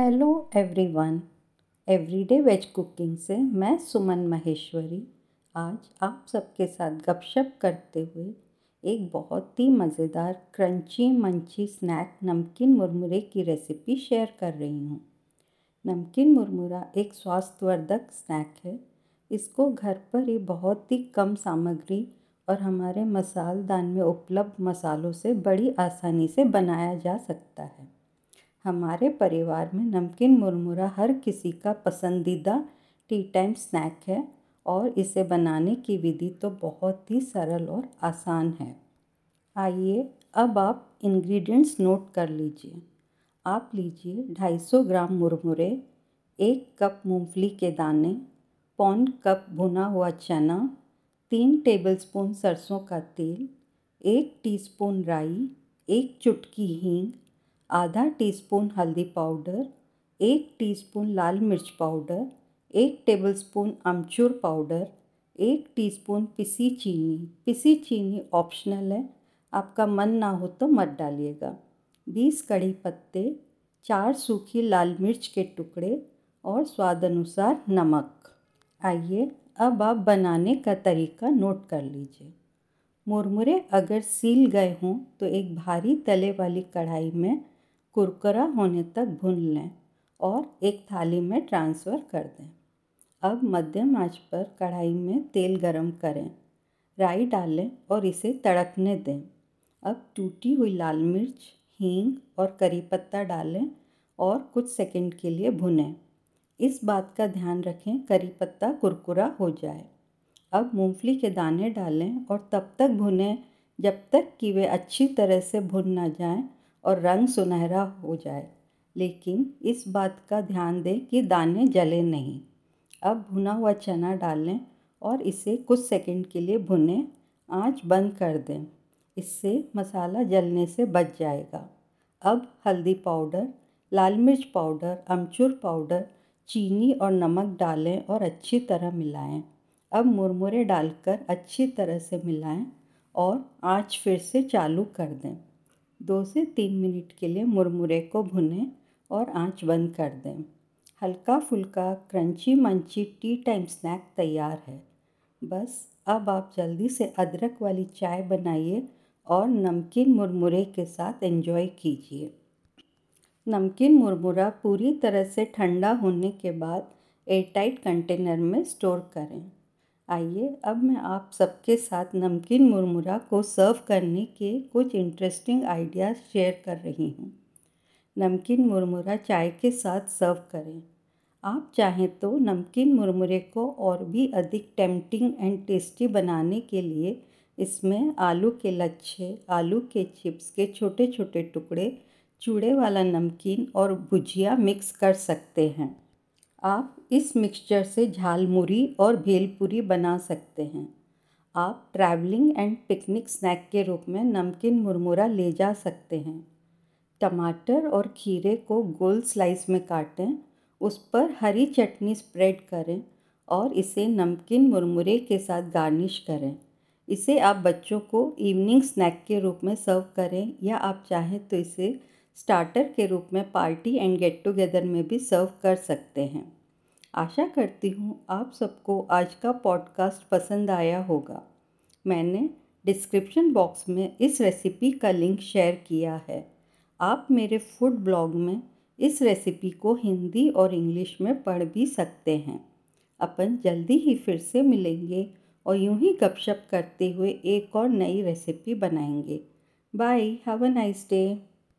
Hello everyone everyday veg cooking से मैं सुमन महेश्वरी। आज आप सबके साथ गपशप करते हुए एक बहुत ही मज़ेदार क्रंची मंची स्नैक नमकीन मुरमुरे की रेसिपी शेयर कर रही हूँ। नमकीन मुरमुरा एक स्वास्थ्यवर्धक स्नैक है। इसको घर पर ही बहुत ही कम सामग्री और हमारे मसालदान में उपलब्ध मसालों से बड़ी आसानी से बनाया जा सकता है। हमारे परिवार में नमकीन मुरमुरा हर किसी का पसंदीदा टी टाइम स्नैक है और इसे बनाने की विधि तो बहुत ही सरल और आसान है। आइए अब आप इंग्रेडिएंट्स नोट कर लीजिए। आप लीजिए 250 ग्राम मुरमुरे, एक कप मूंगफली के दाने, पौन कप भुना हुआ चना, तीन टेबलस्पून सरसों का तेल, एक टीस्पून राई, एक चुटकी हींग आधा टीस्पून हल्दी पाउडर, एक टीस्पून लाल मिर्च पाउडर, एक टेबलस्पून अमचूर पाउडर, एक टीस्पून पिसी चीनी। पिसी चीनी ऑप्शनल है, आपका मन ना हो तो मत डालिएगा। बीस कड़ी पत्ते, चार सूखी लाल मिर्च के टुकड़े और स्वाद अनुसार नमक। आइए, अब आप बनाने का तरीका नोट कर लीजिए। मुरमुरे अगर सील गए हों तो एक भारी तले वाली कढ़ाई में कुरकुरा होने तक भून लें और एक थाली में ट्रांसफ़र कर दें। अब मध्यम आँच पर कढ़ाई में तेल गरम करें, राई डालें और इसे तड़कने दें। अब टूटी हुई लाल मिर्च, हींग और करी पत्ता डालें और कुछ सेकंड के लिए भुनें। इस बात का ध्यान रखें, करी पत्ता कुरकुरा हो जाए। अब मूंगफली के दाने डालें और तब तक भुनें जब तक कि वे अच्छी तरह से भुन ना जाएँ और रंग सुनहरा हो जाए। लेकिन इस बात का ध्यान दें कि दाने जले नहीं। अब भुना हुआ चना डालें और इसे कुछ सेकंड के लिए भुनें आँच बंद कर दें। इससे मसाला जलने से बच जाएगा। अब हल्दी पाउडर, लाल मिर्च पाउडर, अमचूर पाउडर, चीनी और नमक डालें और अच्छी तरह मिलाएँ। अब मुरमुरे डालकर अच्छी तरह से मिलाएँ और आँच फिर से चालू कर दें। दो से तीन मिनट के लिए मुरमुरे को भुनें और आँच बंद कर दें। हल्का फुल्का, crunchy munchy tea time snack तैयार है। बस, अब आप जल्दी से अदरक वाली चाय बनाइए और नमकीन मुरमुरे के साथ एंजॉय कीजिए। नमकीन मुरमुरा पूरी तरह से ठंडा होने के बाद एयरटाइट कंटेनर में स्टोर करें। आइए, अब मैं आप सबके साथ नमकीन मुरमुरा को सर्व करने के कुछ इंटरेस्टिंग आइडियाज़ शेयर कर रही हूँ। नमकीन मुरमुरा चाय के साथ सर्व करें। आप चाहें तो नमकीन मुरमुरे को और भी अधिक टेम्पटिंग एंड टेस्टी बनाने के लिए इसमें आलू के लच्छे, आलू के चिप्स के छोटे छोटे टुकड़े, चूड़े वाला नमकीन और भुजिया मिक्स कर सकते हैं। आप इस मिक्सचर से झालमुरी और भेलपुरी बना सकते हैं। आप ट्रैवलिंग एंड पिकनिक स्नैक के रूप में नमकीन मुरमुरा ले जा सकते हैं। टमाटर और खीरे को गोल स्लाइस में काटें, उस पर हरी चटनी स्प्रेड करें और इसे नमकीन मुरमुरे के साथ गार्निश करें। इसे आप बच्चों को इवनिंग स्नैक के रूप में सर्व करें या आप चाहें तो इसे स्टार्टर के रूप में पार्टी एंड गेट टुगेदर में भी सर्व कर सकते हैं। आशा करती हूँ आप सबको आज का पॉडकास्ट पसंद आया होगा। मैंने डिस्क्रिप्शन बॉक्स में इस रेसिपी का लिंक शेयर किया है। आप मेरे फ़ूड ब्लॉग में इस रेसिपी को हिंदी और इंग्लिश में पढ़ भी सकते हैं। अपन जल्दी ही फिर से मिलेंगे और यूँ ही गपशप करते हुए एक और नई रेसिपी बनाएँगे। Bye have a nice day